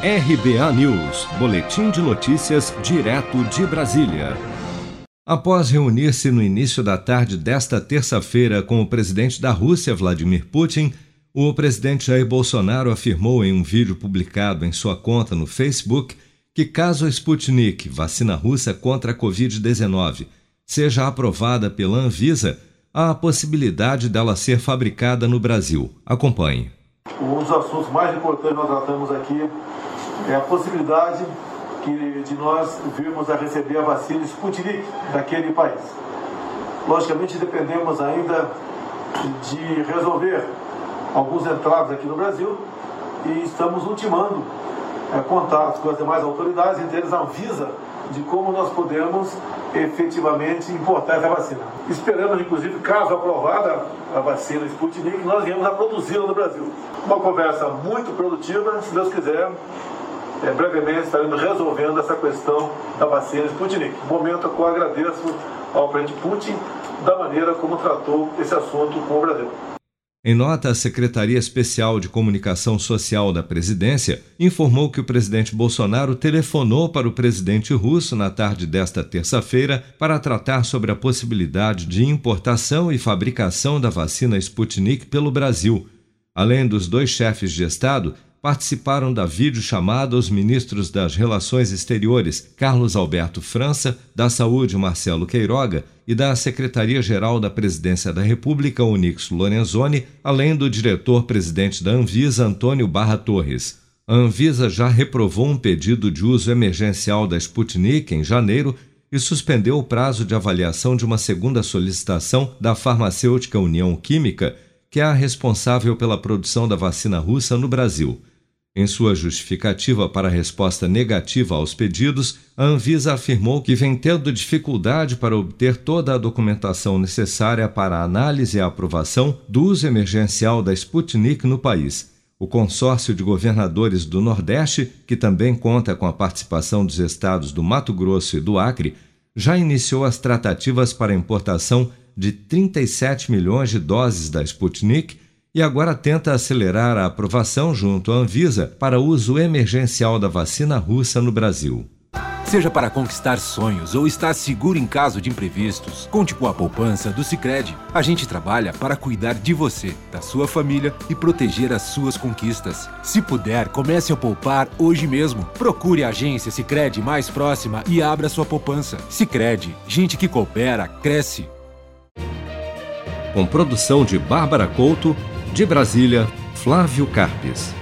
RBA News, Boletim de Notícias, direto de Brasília. Após reunir-se no início da tarde desta terça-feira com o presidente da Rússia, Vladimir Putin, o presidente Jair Bolsonaro afirmou em um vídeo publicado em sua conta no Facebook que, caso a Sputnik, vacina russa contra a Covid-19, seja aprovada pela Anvisa, há a possibilidade dela ser fabricada no Brasil. Acompanhe. Um dos assuntos mais importantes que nós tratamos aqui é a possibilidade que, de nós virmos a receber a vacina Sputnik daquele país. Logicamente, dependemos ainda de resolver alguns entraves aqui no Brasil e estamos ultimando é, contatos com as demais autoridades, entre eles a Anvisa, de como nós podemos efetivamente importar essa vacina. Esperamos, inclusive, caso aprovada a vacina Sputnik, nós viemos a produzi-la no Brasil. Uma conversa muito produtiva, se Deus quiser, é, brevemente estaremos resolvendo essa questão da vacina Sputnik. Momento que eu agradeço ao presidente Putin da maneira como tratou esse assunto com o Brasil. Em nota, a Secretaria Especial de Comunicação Social da Presidência informou que o presidente Bolsonaro telefonou para o presidente russo na tarde desta terça-feira para tratar sobre a possibilidade de importação e fabricação da vacina Sputnik pelo Brasil. Além dos dois chefes de Estado, participaram da videochamada os ministros das Relações Exteriores, Carlos Alberto França, da Saúde, Marcelo Queiroga, e da Secretaria-Geral da Presidência da República, Onix Lorenzoni, além do diretor-presidente da Anvisa, Antônio Barra Torres. A Anvisa já reprovou um pedido de uso emergencial da Sputnik em janeiro e suspendeu o prazo de avaliação de uma segunda solicitação da farmacêutica União Química, que é a responsável pela produção da vacina russa no Brasil. Em sua justificativa para a resposta negativa aos pedidos, a Anvisa afirmou que vem tendo dificuldade para obter toda a documentação necessária para a análise e aprovação do uso emergencial da Sputnik no país. O consórcio de governadores do Nordeste, que também conta com a participação dos estados do Mato Grosso e do Acre, já iniciou as tratativas para a importação de 37 milhões de doses da Sputnik e agora tenta acelerar a aprovação junto à Anvisa para uso emergencial da vacina russa no Brasil. Seja para conquistar sonhos ou estar seguro em caso de imprevistos, conte com a poupança do Sicredi. A gente trabalha para cuidar de você, da sua família e proteger as suas conquistas. Se puder, comece a poupar hoje mesmo. Procure a agência Sicredi mais próxima e abra sua poupança. Sicredi, gente que coopera cresce. Com produção de Bárbara Couto de Brasília, Flávio Carpes.